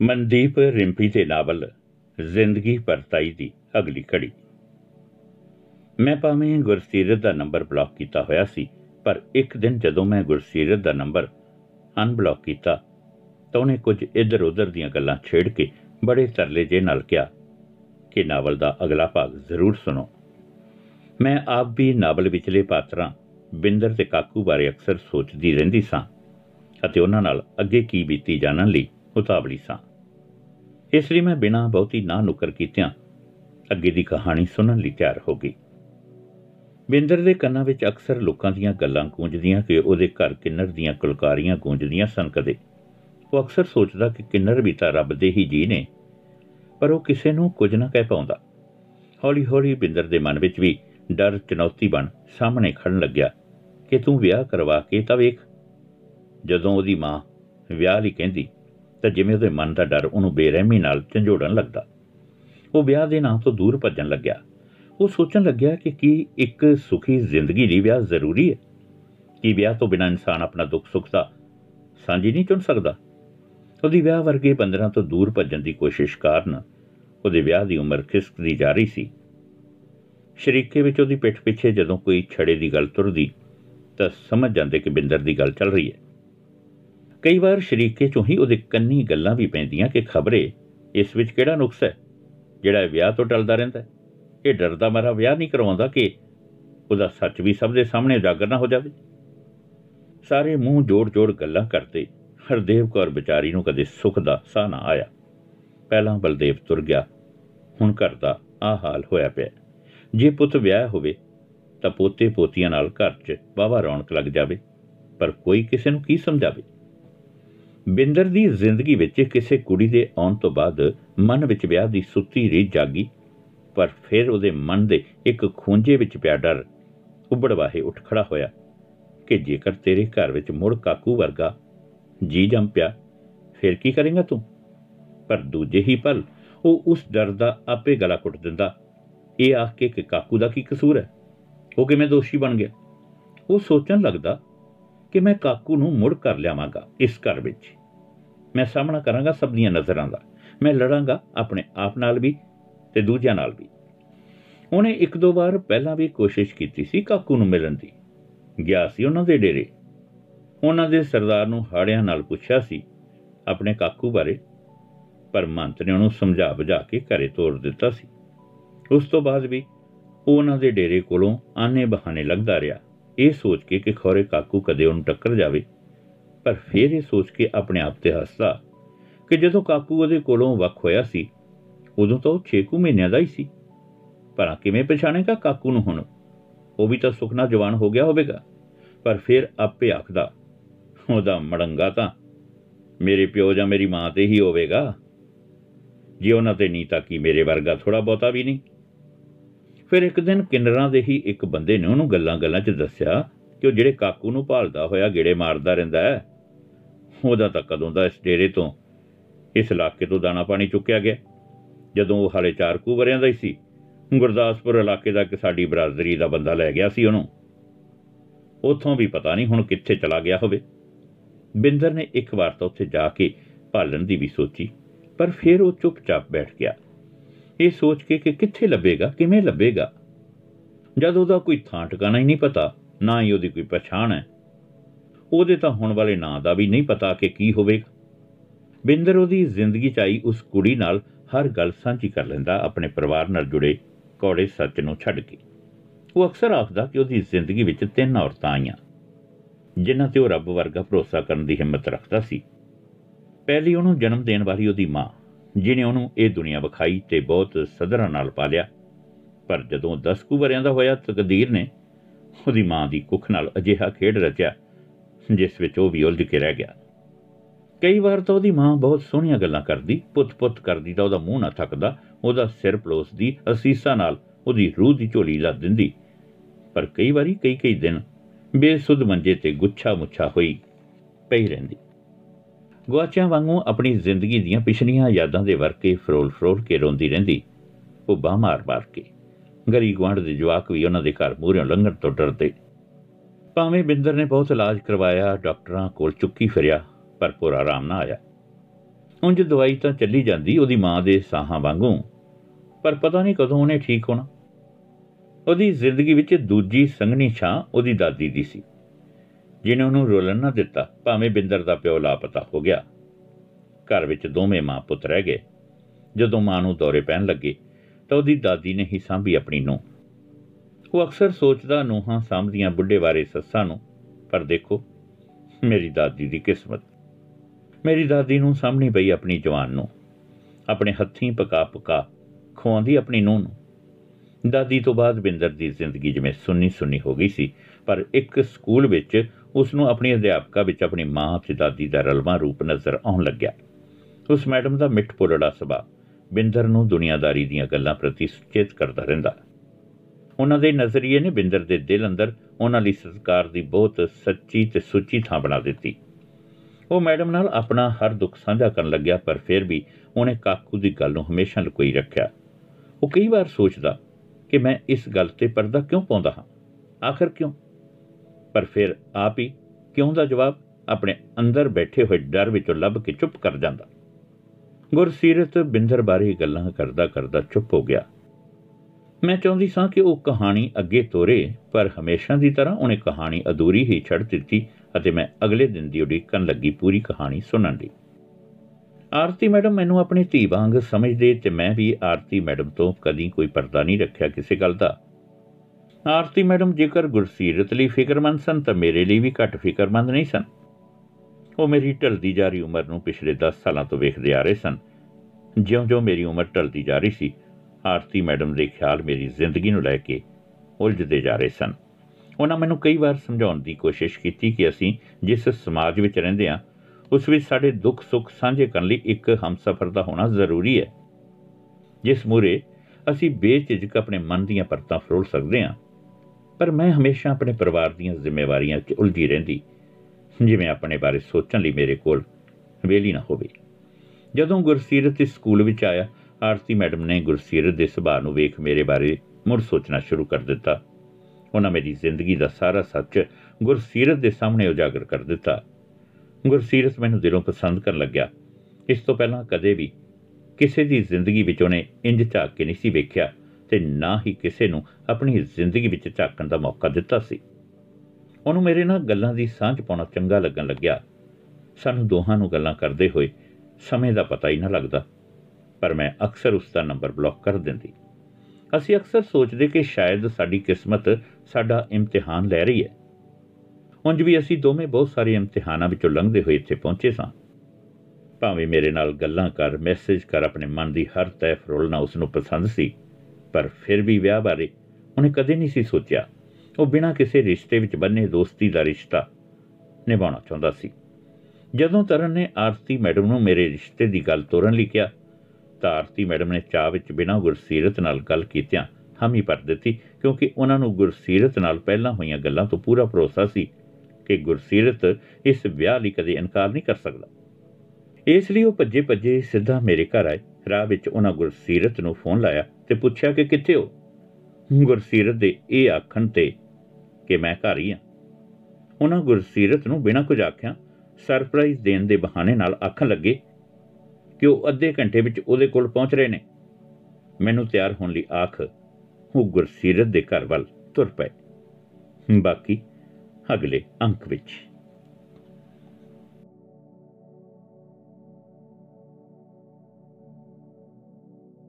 ਮਨਦੀਪ ਰਿੰਪੀ ਦੇ ਨਾਵਲ, ਜ਼ਿੰਦਗੀ ਪਰਤਾਈ ਦੀ ਅਗਲੀ ਕੜੀ ਮੈਂ ਭਾਵੇਂ ਗੁਰਸੀਰਤ ਦਾ ਨੰਬਰ ਬਲੌਕ ਕੀਤਾ ਹੋਇਆ ਸੀ, ਪਰ ਇੱਕ ਦਿਨ ਜਦੋਂ ਮੈਂ ਗੁਰਸੀਰਤ ਦਾ ਨੰਬਰ ਅਨਬਲੌਕ ਕੀਤਾ, ਤਾਂ ਉਹਨੇ ਕੁਝ ਇੱਧਰ ਉੱਧਰ ਦੀਆਂ ਗੱਲਾਂ ਛੇੜ ਕੇ ਬੜੇ ਤਰਲੇ ਜੇ ਨਾਲ ਕਿਹਾ ਕਿ ਨਾਵਲ ਦਾ ਅਗਲਾ ਭਾਗ ਜ਼ਰੂਰ ਸੁਣੋ। ਮੈਂ ਆਪ ਵੀ ਨਾਵਲ ਵਿਚਲੇ ਪਾਤਰਾਂ, ਬਿੰਦਰ ਤੇ ਕਾਕੂ ਬਾਰੇ ਅਕਸਰ ਸੋਚਦੀ ਰਹਿੰਦੀ ਸਾਂ ਅਤੇ ਉਹਨਾਂ ਨਾਲ ਅੱਗੇ ਕੀ ਬੀਤੀ ਜਾਣਨ ਲਈ ਉਤਾਵਲੀ ਸਾਂ। ਇਸ ਲਈ ਮੈਂ ਬਿਨਾਂ ਬਹੁਤੀ ਨਾ ਨੁਕਰ ਕੀਤਿਆਂ ਅੱਗੇ ਦੀ ਕਹਾਣੀ ਸੁਣਨ ਲਈ ਤਿਆਰ ਹੋ ਗਈ। ਬਿੰਦਰ ਦੇ ਕੰਨਾਂ ਵਿੱਚ ਅਕਸਰ ਲੋਕਾਂ ਦੀਆਂ ਗੱਲਾਂ ਗੂੰਜਦੀਆਂ ਕਿ ਉਹਦੇ ਘਰ ਕਿੰਨਰ ਦੀਆਂ ਕੁਲਕਾਰੀਆਂ ਗੂੰਜਦੀਆਂ ਸਨ ਕਦੇ। ਉਹ ਅਕਸਰ ਸੋਚਦਾ ਕਿ ਕਿੰਨਰ ਵੀ ਤਾਂ ਰੱਬ ਦੇ ਹੀ ਜੀ ਨੇ, ਪਰ ਉਹ ਕਿਸੇ ਨੂੰ ਕੁਝ ਨਾ ਕਹਿ ਪਾਉਂਦਾ। ਹੌਲੀ-ਹੌਲੀ ਬਿੰਦਰ ਦੇ ਮਨ ਵਿੱਚ ਵੀ ਡਰ, ਚੁਣੌਤੀ ਬਣ ਸਾਹਮਣੇ ਖੜਨ ਲੱਗਿਆ ਕਿ ਤੂੰ ਵਿਆਹ ਕਰਵਾ ਕੇ ਤਾਂ ਵੇਖ। ਜਦੋਂ ਉਹਦੀ ਮਾਂ ਵਿਆਹ ਲਈ ਕਹਿੰਦੀ ਤਾਂ ਜਿਵੇਂ ਉਹਦੇ ਮਨ ਦਾ ਡਰ ਉਹਨੂੰ ਬੇਰਹਿਮੀ ਨਾਲ ਝੰਜੋੜਨ ਲੱਗਦਾ। ਉਹ ਵਿਆਹ ਦੇ ਨਾਂ ਤੋਂ ਦੂਰ ਭੱਜਣ ਲੱਗਿਆ। ਉਹ ਸੋਚਣ ਲੱਗਿਆ ਕਿ ਕੀ ਇੱਕ ਸੁਖੀ ਜ਼ਿੰਦਗੀ ਲਈ ਵਿਆਹ ਜ਼ਰੂਰੀ ਹੈ। ਕਿ ਵਿਆਹ ਤੋਂ ਬਿਨਾਂ ਇਨਸਾਨ ਆਪਣਾ ਦੁੱਖ ਸੁੱਖ ਦਾ ਸਾਂਝੀ ਨਹੀਂ ਚੁਣ ਸਕਦਾ? ਉਹਦੀ ਵਿਆਹ ਵਰਗੇ ਬੰਦਰਾਂ ਤੋਂ ਦੂਰ ਭੱਜਣ ਦੀ ਕੋਸ਼ਿਸ਼ ਕਾਰਨ ਉਹਦੇ ਵਿਆਹ ਦੀ ਉਮਰ ਖਿਸਕਦੀ ਜਾ ਰਹੀ ਸੀ। ਸ਼ਰੀਕੇ ਵਿੱਚ ਉਹਦੀ ਪਿੱਠ ਪਿੱਛੇ ਜਦੋਂ ਕੋਈ ਛੜੇ ਦੀ ਗੱਲ ਤੁਰਦੀ ਤਾਂ ਸਮਝ ਜਾਂਦੇ ਕਿ ਬਿੰਦਰ ਦੀ ਗੱਲ ਚੱਲ ਰਹੀ ਹੈ। ਕਈ ਵਾਰ ਸ਼ਰੀਕੇ ਚੋਂ ਹੀ ਉਹਦੇ ਕੰਨੀ ਗੱਲਾਂ ਵੀ ਪੈਂਦੀਆਂ ਕਿ ਖਬਰੇ ਇਸ ਵਿੱਚ ਕਿਹੜਾ ਨੁਕਸ ਹੈ? ਜਿਹੜਾ ਵਿਆਹ ਤੋਂ ਟਲਦਾ ਰਹਿੰਦਾ ਇਹ ਡਰਦਾ ਮਾਰਾ ਵਿਆਹ ਨਹੀਂ ਕਰਵਾਉਂਦਾ ਕਿ ਉਹਦਾ ਸੱਚ ਵੀ ਸਭ ਦੇ ਸਾਹਮਣੇ ਉਜਾਗਰ ਨਾ ਹੋ ਜਾਵੇ। ਸਾਰੇ ਮੂੰਹ ਜੋੜ-ਜੋੜ ਗੱਲਾਂ ਕਰਦੇ ਹਰਦੇਵ ਕੌਰ ਵਿਚਾਰੀ ਨੂੰ ਕਦੇ ਸੁੱਖ ਦਾ ਸਾਹ ਨਾ ਆਇਆ। ਪਹਿਲਾਂ ਬਲਦੇਵ ਤੁਰ ਗਿਆ। ਹੁਣ ਘਰ ਦਾ ਆ ਹਾਲ ਹੋਇਆ ਪਿਆ ਜੇ ਪੁੱਤ ਵਿਆਹ ਹੋਵੇ ਤਾਂ ਪੋਤੇ ਪੋਤੀਆਂ ਨਾਲ ਘਰ 'ਚ ਵਾਵਾ ਰੌਣਕ ਲੱਗ ਜਾਵੇ। ਪਰ ਕੋਈ ਕਿਸੇ ਨੂੰ ਕੀ ਸਮਝਾਵੇ? ਬਿੰਦਰ ਦੀ ਜ਼ਿੰਦਗੀ ਵਿੱਚ ਕਿਸੇ ਕੁੜੀ ਦੇ ਆਉਣ ਤੋਂ ਬਾਅਦ ਮਨ ਵਿੱਚ ਵਿਆਹ ਦੀ ਸੁੱਤੀ ਰੀ ਜਾਗੀ, ਪਰ ਫਿਰ ਉਹਦੇ ਮਨ ਦੇ ਇੱਕ ਖੂੰਜੇ ਵਿੱਚ ਪਿਆ ਡਰ ਉਬੜਵਾਹੇ ਉੱਠ ਖੜਾ ਹੋਇਆ ਕਿ ਜੇਕਰ ਤੇਰੇ ਘਰ ਵਿੱਚ ਮੁੜ ਕਾਕੂ ਵਰਗਾ ਜੀ ਜੰਮ ਪਿਆ ਫਿਰ ਕੀ ਕਰੇਗਾ ਤੂੰ? ਪਰ ਦੂਜੇ ਹੀ ਪਲ ਉਹ ਉਸ ਡਰ ਦਾ ਆਪੇ ਗਲਾ ਘੁੱਟ ਦਿੰਦਾ। ਇਹ ਆਖ ਕੇ ਕਿ ਕਾਕੂ ਦਾ ਕੀ ਕਸੂਰ ਹੈ? ਉਹ ਕਿਵੇਂ ਦੋਸ਼ੀ ਬਣ ਗਿਆ? ਉਹ ਸੋਚਣ ਲੱਗਦਾ ਕਿ ਮੈਂ ਕਾਕੂ ਨੂੰ ਮੁੜ ਕਰ ਲਿਆਵਾਂਗਾ ਇਸ ਘਰ ਵਿੱਚ। ਮੈਂ ਸਾਹਮਣਾ ਕਰਾਂਗਾ ਸਭ ਦੀਆਂ ਨਜ਼ਰਾਂ ਦਾ। ਮੈਂ ਲੜਾਂਗਾ ਆਪਣੇ ਆਪ ਨਾਲ ਵੀ ਤੇ ਦੂਜਿਆਂ ਨਾਲ ਵੀ। ਉਹਨੇ ਇੱਕ ਦੋ ਵਾਰ ਪਹਿਲਾਂ ਵੀ ਕੋਸ਼ਿਸ਼ ਕੀਤੀ ਸੀ ਕਾਕੂ ਨੂੰ ਮਿਲਣ ਦੀ। ਗਿਆ ਸੀ ਉਹਨਾਂ ਦੇ ਡੇਰੇ। ਉਹਨਾਂ ਦੇ ਸਰਦਾਰ ਨੂੰ ਹਾੜਿਆਂ ਨਾਲ ਪੁੱਛਿਆ ਸੀ ਆਪਣੇ ਕਾਕੂ ਬਾਰੇ। ਪਰ ਮੰਤ ਨੇ ਉਹਨੂੰ ਸਮਝਾ ਬੁਝਾ ਕੇ ਘਰੇ ਤੋਰ ਦਿੱਤਾ ਸੀ। ਉਸ ਤੋਂ ਬਾਅਦ ਵੀ ਉਹ ਉਹਨਾਂ ਦੇ ਡੇਰੇ ਕੋਲੋਂ ਆਨੇ ਬਹਾਨੇ ਲੱਗਦਾ ਰਿਹਾ। ਇਹ ਸੋਚ ਕੇ ਕਿ ਖੋਰੇ ਕਾਕੂ ਕਦੇ ਉਹਨੂੰ ਟੱਕਰ ਜਾਵੇ। ਪਰ ਫਿਰ ਇਹ ਸੋਚ ਕੇ ਆਪਣੇ ਆਪ ਤੇ ਹੱਸਦਾ ਕਿ ਜਦੋਂ ਕਾਕੂ ਉਹਦੇ ਕੋਲੋਂ ਵੱਖ ਹੋਇਆ ਸੀ, ਉਦੋਂ ਤਾਂ ਉਹ 6 ਮਹੀਨਿਆਂ ਦਾ ਹੀ ਸੀ। ਪਰ ਕਿਵੇਂ ਪਛਾਣੇਗਾ ਕਾਕੂ ਨੂੰ ਹੁਣ? ਉਹ ਵੀ ਤਾਂ ਸੁਖਨਾ ਜਵਾਨ ਹੋ ਗਿਆ ਹੋਵੇਗਾ। ਪਰ ਫਿਰ ਆਪੇ ਆਖਦਾ, ਉਹਦਾ ਮੜੰਗਾ ਤਾਂ ਮੇਰੇ ਪਿਓ ਜਾਂ ਮੇਰੀ ਮਾਂ ਤੇ ਹੀ ਹੋਵੇਗਾ। ਜੇ ਉਹਨਾਂ ਤੇ ਨਹੀਂ ਤਾਂ ਕੀ ਮੇਰੇ ਵਰਗਾ ਥੋੜਾ ਬਹੁਤਾ ਵੀ ਨਹੀਂ? ਫਿਰ ਇੱਕ ਦਿਨ ਕਿੰਨਰਾਂ ਦੇ ਹੀ ਇੱਕ ਬੰਦੇ ਨੇ ਉਹਨੂੰ ਗੱਲਾਂ-ਗੱਲਾਂ 'ਚ ਦੱਸਿਆ ਕਿ ਉਹ ਜਿਹੜੇ ਕਾਕੂ ਨੂੰ ਭਾਲਦਾ ਹੋਇਆ ਗੇੜੇ ਮਾਰਦਾ ਰਹਿੰਦਾ ਹੈ ਉਹਦਾ ਤਾਂ ਕਦੋਂ ਦਾ ਇਸ ਡੇਰੇ ਤੋਂ ਇਸ ਇਲਾਕੇ ਤੋਂ ਦਾਣਾ ਪਾਣੀ ਚੁੱਕਿਆ ਗਿਆ। ਜਦੋਂ ਉਹ ਹਾਲੇ 4 ਕੁ ਵਰਿਆਂ ਦਾ ਹੀ ਸੀ, ਗੁਰਦਾਸਪੁਰ ਇਲਾਕੇ ਦਾ ਕਿ ਸਾਡੀ ਬਰਾਦਰੀ ਦਾ ਬੰਦਾ ਲੈ ਗਿਆ ਸੀ ਉਹਨੂੰ। ਉੱਥੋਂ ਵੀ ਪਤਾ ਨਹੀਂ ਹੁਣ ਕਿੱਥੇ ਚਲਾ ਗਿਆ ਹੋਵੇ। ਬਿੰਦਰ ਨੇ ਇੱਕ ਵਾਰ ਤਾਂ ਉੱਥੇ ਜਾ ਕੇ ਭਾਲਣ ਦੀ ਵੀ ਸੋਚੀ, ਪਰ ਫਿਰ ਉਹ ਚੁੱਪਚਾਪ ਬੈਠ ਗਿਆ। ਇਹ ਸੋਚ ਕੇ ਕਿ ਕਿੱਥੇ ਲੱਭੇਗਾ, ਕਿਵੇਂ ਲੱਭੇਗਾ? ਜਦ ਉਹਦਾ ਕੋਈ ਥਾਂ ਟਿਕਾਣਾ ਹੀ ਨਹੀਂ ਪਤਾ, ਨਾ ਹੀ ਉਹਦੀ ਕੋਈ ਪਛਾਣ ਹੈ। ਉਹਦੇ ਤਾਂ ਹੁਣ ਵਾਲੇ ਨਾਂ ਦਾ ਵੀ ਨਹੀਂ ਪਤਾ ਕਿ ਕੀ ਹੋਵੇਗਾ। ਬਿੰਦਰ ਉਹਦੀ ਜ਼ਿੰਦਗੀ 'ਚ ਆਈ ਉਸ ਕੁੜੀ ਨਾਲ ਹਰ ਗੱਲ ਸਾਂਝੀ ਕਰ ਲੈਂਦਾ, ਆਪਣੇ ਪਰਿਵਾਰ ਨਾਲ ਜੁੜੇ ਕੌੜੇ ਸੱਚ ਨੂੰ ਛੱਡ ਕੇ। ਉਹ ਅਕਸਰ ਆਖਦਾ ਕਿ ਉਹਦੀ ਜ਼ਿੰਦਗੀ ਵਿੱਚ ਤਿੰਨ ਔਰਤਾਂ ਆਈਆਂ, ਜਿਨ੍ਹਾਂ ਤੇ ਉਹ ਰੱਬ ਵਰਗਾ ਭਰੋਸਾ ਕਰਨ ਦੀ ਹਿੰਮਤ ਰੱਖਦਾ ਸੀ। ਪਹਿਲੀ ਉਹਨੂੰ ਜਨਮ ਦੇਣ ਵਾਲੀ ਉਹਦੀ ਮਾਂ ਜਿਨੇ ਉਹਨੂੰ ਇਹ ਦੁਨੀਆ ਵਿਖਾਈ ਤੇ ਬਹੁਤ ਸਦਰਾਂ ਨਾਲ ਪਾਲਿਆ। ਪਰ ਜਦੋਂ 10 ਕੁ ਵਰਿਆਂ ਦਾ ਹੋਇਆ, ਤਕਦੀਰ ਨੇ ਉਹਦੀ ਮਾਂ ਦੀ ਕੁੱਖ ਨਾਲ ਅਜਿਹਾ ਖੇਡ ਰਚਿਆ ਜਿਸ ਵਿੱਚ ਉਹ ਵੀ ਉਲਝ ਕੇ ਰਹਿ ਗਿਆ। ਕਈ ਵਾਰ ਤਾਂ ਉਹਦੀ ਮਾਂ ਬਹੁਤ ਸੋਹਣੀਆਂ ਗੱਲਾਂ ਕਰਦੀ, ਪੁੱਤ-ਪੁੱਤ ਕਰਦੀ ਤਾਂ ਉਹਦਾ ਮੂੰਹ ਨਾ ਥੱਕਦਾ, ਉਹਦਾ ਸਿਰ ਪਲੋਸਦੀ, ਅਸੀਸਾਂ ਨਾਲ ਉਹਦੀ ਰੂਹ ਦੀ ਝੋਲੀ ਲਾ ਦਿੰਦੀ। ਪਰ ਕਈ ਵਾਰੀ ਕਈ ਕਈ ਦਿਨ ਬੇਸੁੱਧ ਮੰਜੇ ਤੇ ਗੁੱਛਾ ਮੁੱਛਾ ਹੋਈ ਪਈ ਰਹਿੰਦੀ। ਗਵਾਚਿਆਂ ਵਾਂਗੂ ਆਪਣੀ ਜ਼ਿੰਦਗੀ ਦੀਆਂ ਪਿਛਲੀਆਂ ਯਾਦਾਂ ਦੇ ਵਰਕੇ ਫਰੋਲ-ਫਰੋਲ ਕੇ ਰੋਂਦੀ ਰਹਿੰਦੀ। ਉਹ ਬਾਹ ਮਾਰ-ਮਾਰ ਕੇ ਗਰੀ ਗਵਾਂਡ ਦੇ ਜਵਾਕ ਵੀ ਉਹਨਾਂ ਦੇ ਘਰ ਮੂਹਰਿਓਂ ਲੰਘਣ ਤੋਂ ਡਰਦੇ। ਭਾਵੇਂ ਬਿੰਦਰ ਨੇ ਬਹੁਤ ਇਲਾਜ ਕਰਵਾਇਆ, ਡਾਕਟਰਾਂ ਕੋਲ ਚੁੱਕੀ ਫਿਰਿਆ, ਪਰ ਪੂਰਾ ਆਰਾਮ ਨਾ ਆਇਆ। ਉਂਝ ਦਵਾਈ ਤਾਂ ਚੱਲੀ ਜਾਂਦੀ ਉਹਦੀ ਮਾਂ ਦੇ ਸਾਹਾਂ ਵਾਂਗੂ, ਪਰ ਪਤਾ ਨਹੀਂ ਕਦੋਂ ਉਹਨੇ ਠੀਕ ਹੋਣਾ। ਉਹਦੀ ਜ਼ਿੰਦਗੀ ਵਿੱਚ ਦੂਜੀ ਸੰਗਣੀ ਛਾਂ ਉਹਦੀ ਦਾਦੀ ਦੀ ਸੀ, ਜਿਹਨੇ ਉਹਨੂੰ ਰੋਲਣ ਨਾ ਦਿੱਤਾ, ਭਾਵੇਂ ਬਿੰਦਰ ਦਾ ਪਿਓ ਲਾਪਤਾ ਹੋ ਗਿਆ। ਘਰ ਵਿੱਚ ਦੋਵੇਂ ਮਾਂ ਪੁੱਤ ਰਹਿ ਗਏ। ਜਦੋਂ ਮਾਂ ਨੂੰ ਦੌਰੇ ਪੈਣ ਲੱਗੇ, ਤਾਂ ਉਹਦੀ ਦਾਦੀ ਨੇ ਹੀ ਸਾਂਭੀ ਆਪਣੀ ਨੂੰ ਉਹ ਅਕਸਰ ਸੋਚਦਾ, ਨੂੰਹਾਂ ਸਾਂਭਦੀਆਂ ਬੁੱਢੇ ਬਾਰੇ ਸੱਸਾਂ ਨੂੰ, ਪਰ ਦੇਖੋ, ਮੇਰੀ ਦਾਦੀ ਦੀ ਕਿਸਮਤ। ਮੇਰੀ ਦਾਦੀ ਨੂੰ ਸਾਹਮਣੀ ਪਈ ਆਪਣੀ ਜਵਾਨ ਨੂੰ। ਆਪਣੇ ਹੱਥੀਂ ਪਕਾ ਪਕਾ ਖਵਾਉਂਦੀ ਆਪਣੀ ਨੂੰਹ ਨੂੰ। ਦਾਦੀ ਤੋਂ ਬਾਅਦ ਬਿੰਦਰ ਦੀ ਜ਼ਿੰਦਗੀ ਜਿਵੇਂ ਸੁੰਨੀ ਸੁੰਨੀ ਹੋ ਗਈ ਸੀ, ਪਰ ਇੱਕ ਸਕੂਲ ਵਿੱਚ ਉਸ ਨੂੰ ਆਪਣੀ ਅਧਿਆਪਕਾ ਵਿੱਚ ਆਪਣੀ ਮਾਂ ਤੇ ਦਾਦੀ ਦਾ ਰਲਵਾਂ ਰੂਪ ਨਜ਼ਰ ਆਉਣ ਲੱਗਿਆ। ਉਸ ਮੈਡਮ ਦਾ ਮਿੱਠ ਪੋਲੜਾ ਸੁਭਾਅ ਬਿੰਦਰ ਨੂੰ ਦੁਨੀਆਦਾਰੀ ਦੀਆਂ ਗੱਲਾਂ ਪ੍ਰਤੀ ਸੁਚੇਤ ਕਰਦਾ ਰਹਿੰਦਾ। ਉਹਨਾਂ ਦੇ ਨਜ਼ਰੀਏ ਨੇ ਬਿੰਦਰ ਦੇ ਦਿਲ ਅੰਦਰ ਉਹਨਾਂ ਲਈ ਸਤਿਕਾਰ ਦੀ ਬਹੁਤ ਸੱਚੀ ਤੇ ਸੁੱਚੀ ਥਾਂ ਬਣਾ ਦਿੱਤੀ। ਉਹ ਮੈਡਮ ਨਾਲ ਆਪਣਾ ਹਰ ਦੁੱਖ ਸਾਂਝਾ ਕਰਨ ਲੱਗਿਆ, ਪਰ ਫਿਰ ਵੀ ਉਹਨੇ ਕਾਕੂ ਦੀ ਗੱਲ ਨੂੰ ਹਮੇਸ਼ਾ ਲੁਕੋਈ ਰੱਖਿਆ। ਉਹ ਕਈ ਵਾਰ ਸੋਚਦਾ ਕਿ ਮੈਂ ਇਸ ਗੱਲ ਤੇ ਪਰਦਾ ਕਿਉਂ ਪਾਉਂਦਾ ਹਾਂ? ਆਖਰ ਕਿਉਂ? ਪਰ ਫਿਰ ਆਪ ਹੀ ਕਿਉਂ ਦਾ ਜਵਾਬ ਆਪਣੇ ਅੰਦਰ ਬੈਠੇ ਹੋਏ ਡਰ ਵਿੱਚੋਂ ਲੱਭ ਕੇ ਚੁੱਪ ਕਰ ਜਾਂਦਾ। ਗੁਰਸੀਰਤ ਬਿੰਦਰ ਬਾਰੇ ਗੱਲਾਂ ਕਰਦਾ ਕਰਦਾ ਚੁੱਪ ਹੋ ਗਿਆ। ਮੈਂ ਚਾਹੁੰਦੀ ਸਾਂ ਕਿ ਉਹ ਕਹਾਣੀ ਅੱਗੇ ਤੋਰੇ, ਪਰ ਹਮੇਸ਼ਾ ਦੀ ਤਰ੍ਹਾਂ ਉਹਨੇ ਕਹਾਣੀ ਅਧੂਰੀ ਹੀ ਛੱਡ ਦਿੱਤੀ ਅਤੇ ਮੈਂ ਅਗਲੇ ਦਿਨ ਦੀ ਉਡੀਕ ਕਰਨ ਲੱਗੀ ਪੂਰੀ ਕਹਾਣੀ ਸੁਣਨ ਦੀ ਆਰਤੀ ਮੈਡਮ ਮੈਨੂੰ ਆਪਣੀ ਧੀ ਵਾਂਗ ਸਮਝਦੇ ਤੇ ਮੈਂ ਵੀ ਆਰਤੀ ਮੈਡਮ ਤੋਂ ਕਦੀ ਕੋਈ ਪਰਦਾ ਨਹੀਂ ਰੱਖਿਆ ਕਿਸੇ ਗੱਲ ਦਾ। ਆਰਤੀ ਮੈਡਮ ਜੇਕਰ ਗੁਰਸੀਰਤ ਲਈ ਫਿਕਰਮੰਦ ਸਨ ਤਾਂ ਮੇਰੇ ਲਈ ਵੀ ਘੱਟ ਫਿਕਰਮੰਦ ਨਹੀਂ ਸਨ। ਉਹ ਮੇਰੀ ਢਲਦੀ ਜਾ ਰਹੀ ਉਮਰ ਨੂੰ ਪਿਛਲੇ 10 ਸਾਲਾਂ ਤੋਂ ਵੇਖਦੇ ਆ ਰਹੇ ਸਨ। ਜਿਉਂ-ਜਿਉਂ ਮੇਰੀ ਉਮਰ ਢਲਦੀ ਜਾ ਰਹੀ ਸੀ ਆਰਤੀ ਮੈਡਮ ਦੇ ਖਿਆਲ ਮੇਰੀ ਜ਼ਿੰਦਗੀ ਨੂੰ ਲੈ ਕੇ ਉਲਝਦੇ ਜਾ ਰਹੇ ਸਨ। ਉਹਨਾਂ ਮੈਨੂੰ ਕਈ ਵਾਰ ਸਮਝਾਉਣ ਦੀ ਕੋਸ਼ਿਸ਼ ਕੀਤੀ ਕਿ ਅਸੀਂ ਜਿਸ ਸਮਾਜ ਵਿੱਚ ਰਹਿੰਦੇ ਹਾਂ, ਉਸ ਵਿੱਚ ਸਾਡੇ ਦੁੱਖ ਸੁੱਖ ਸਾਂਝੇ ਕਰਨ ਲਈ ਇੱਕ ਹਮਸਫਰ ਦਾ ਹੋਣਾ ਜ਼ਰੂਰੀ ਹੈ। ਜਿਸ ਮੂਰੇ ਅਸੀਂ ਬੇਝਿਜਕ ਆਪਣੇ ਮਨ ਦੀਆਂ ਪਰਤਾਂ ਫਰੋਲ ਸਕਦੇ ਹਾਂ, ਪਰ ਮੈਂ ਹਮੇਸ਼ਾ ਆਪਣੇ ਪਰਿਵਾਰ ਦੀਆਂ ਜ਼ਿੰਮੇਵਾਰੀਆਂ 'ਚ ਉਲਝੀ ਰਹਿੰਦੀ, ਜਿਵੇਂ ਆਪਣੇ ਬਾਰੇ ਸੋਚਣ ਲਈ ਮੇਰੇ ਕੋਲ ਵੇਲੀ ਨਾ ਹੋਵੇ। ਜਦੋਂ ਗੁਰਸੀਰਤ ਇਸ ਸਕੂਲ ਵਿੱਚ ਆਇਆ ਆਰਤੀ ਮੈਡਮ ਨੇ ਗੁਰਸੀਰਤ ਦੇ ਸੁਭਾਅ ਨੂੰ ਵੇਖ ਮੇਰੇ ਬਾਰੇ ਮੁੜ ਸੋਚਣਾ ਸ਼ੁਰੂ ਕਰ ਦਿੱਤਾ। ਉਹਨਾਂ ਮੇਰੀ ਜ਼ਿੰਦਗੀ ਦਾ ਸਾਰਾ ਸੱਚ ਗੁਰਸੀਰਤ ਦੇ ਸਾਹਮਣੇ ਉਜਾਗਰ ਕਰ ਦਿੱਤਾ। ਗੁਰਸੀਰਤ ਮੈਨੂੰ ਦਿਲੋਂ ਪਸੰਦ ਕਰਨ ਲੱਗਿਆ। ਇਸ ਤੋਂ ਪਹਿਲਾਂ ਕਦੇ ਵੀ ਕਿਸੇ ਦੀ ਜ਼ਿੰਦਗੀ ਵਿੱਚ ਉਹਨੇ ਇੰਜ ਝਾਕ ਕੇ ਨਹੀਂ ਸੀ ਵੇਖਿਆ ਤੇ ਨਾ ਹੀ ਕਿਸੇ ਨੂੰ ਆਪਣੀ ਜ਼ਿੰਦਗੀ ਵਿੱਚ ਝਾਕਣ ਦਾ ਮੌਕਾ ਦਿੱਤਾ ਸੀ। ਉਹਨੂੰ ਮੇਰੇ ਨਾਲ ਗੱਲਾਂ ਦੀ ਸਾਂਝ ਪਾਉਣਾ ਚੰਗਾ ਲੱਗਣ ਲੱਗਿਆ। ਸਾਨੂੰ ਦੋਹਾਂ ਨੂੰ ਗੱਲਾਂ ਕਰਦੇ ਹੋਏ ਸਮੇਂ ਦਾ ਪਤਾ ਹੀ ਨਾ ਲੱਗਦਾ। ਪਰ ਮੈਂ ਅਕਸਰ ਉਸ ਦਾ ਨੰਬਰ ਬਲੌਕ ਕਰ ਦਿੰਦੀ। ਅਸੀਂ ਅਕਸਰ ਸੋਚਦੇ ਕਿ ਸ਼ਾਇਦ ਸਾਡੀ ਕਿਸਮਤ ਸਾਡਾ ਇਮਤਿਹਾਨ ਲੈ ਰਹੀ ਹੈ। ਉਂਝ ਵੀ ਅਸੀਂ ਦੋਵੇਂ ਬਹੁਤ ਸਾਰੇ ਇਮਤਿਹਾਨਾਂ ਵਿੱਚੋਂ ਲੰਘਦੇ ਹੋਏ ਇੱਥੇ ਪਹੁੰਚੇ ਸਾਂ। ਭਾਵੇਂ ਮੇਰੇ ਨਾਲ ਗੱਲਾਂ ਕਰ, ਮੈਸੇਜ ਕਰ, ਆਪਣੇ ਮਨ ਦੀ ਹਰ ਤੈ ਫਰੋਲਣਾ ਉਸ ਨੂੰ ਪਸੰਦ ਸੀ, ਪਰ ਫਿਰ ਵੀ ਵਿਆਹ ਬਾਰੇ ਉਹਨੇ ਕਦੇ ਨਹੀਂ ਸੀ ਸੋਚਿਆ। ਉਹ ਬਿਨਾਂ ਕਿਸੇ ਰਿਸ਼ਤੇ ਵਿੱਚ ਬੰਨੇ ਦੋਸਤੀ ਦਾ ਰਿਸ਼ਤਾ ਨਿਭਾਉਣਾ ਚਾਹੁੰਦਾ ਸੀ। ਜਦੋਂ ਤਰਨ ਨੇ ਆਰਤੀ ਮੈਡਮ ਨੂੰ ਮੇਰੇ ਰਿਸ਼ਤੇ ਦੀ ਗੱਲ ਤੋਰਨ ਲਈ ਕਿਹਾ ਤਾਂ ਆਰਤੀ ਮੈਡਮ ਨੇ ਚਾਹ ਵਿੱਚ ਬਿਨਾਂ ਗੁਰਸੀਰਤ ਨਾਲ ਗੱਲ ਕੀਤਿਆਂ ਹਾਮੀ ਭਰ ਦਿੱਤੀ, ਕਿਉਂਕਿ ਉਹਨਾਂ ਨੂੰ ਗੁਰਸੀਰਤ ਨਾਲ ਪਹਿਲਾਂ ਹੋਈਆਂ ਗੱਲਾਂ ਤੋਂ ਪੂਰਾ ਭਰੋਸਾ ਸੀ ਕਿ ਗੁਰਸੀਰਤ ਇਸ ਵਿਆਹ ਲਈ ਕਦੇ ਇਨਕਾਰ ਨਹੀਂ ਕਰ ਸਕਦਾ। ਇਸ ਲਈ ਉਹ ਭੱਜੇ ਭੱਜੇ ਸਿੱਧਾ ਮੇਰੇ ਘਰ ਆਏ, ਰਾਹ ਵਿੱਚ ਉਹਨਾਂ ਗੁਰਸੀਰਤ ਨੂੰ ਫੋਨ ਲਾਇਆ ਤੇ ਪੁੱਛਿਆ ਕਿ ਕਿੱਥੇ ਹੋ? ਗੁਰਸੀਰਤ ਦੇ ਇਹ ਆਖਣ ਤੇ ਕਿ ਮੈਂ ਘਰ ਹੀ ਹਾਂ। ਉਹਨਾਂ ਗੁਰਸੀਰਤ ਨੂੰ ਬਿਨਾਂ ਕੁਝ ਆਖਿਆ, ਸਰਪ੍ਰਾਈਜ਼ ਦੇਣ ਦੇ ਬਹਾਨੇ ਨਾਲ ਆਖਣ ਲੱਗੇ ਕਿ ਉਹ ਅੱਧੇ ਘੰਟੇ ਵਿੱਚ ਉਹਦੇ ਕੋਲ ਪਹੁੰਚ ਰਹੇ ਨੇ? ਮੈਨੂੰ ਤਿਆਰ ਹੋਣ ਲਈ ਆਖ, ਉਹ ਗੁਰਸੀਰਤ ਦੇ ਘਰ ਵੱਲ ਤੁਰ ਪਏ। ਬਾਕੀ ਅਗਲੇ ਅੰਕ ਵਿੱਚ।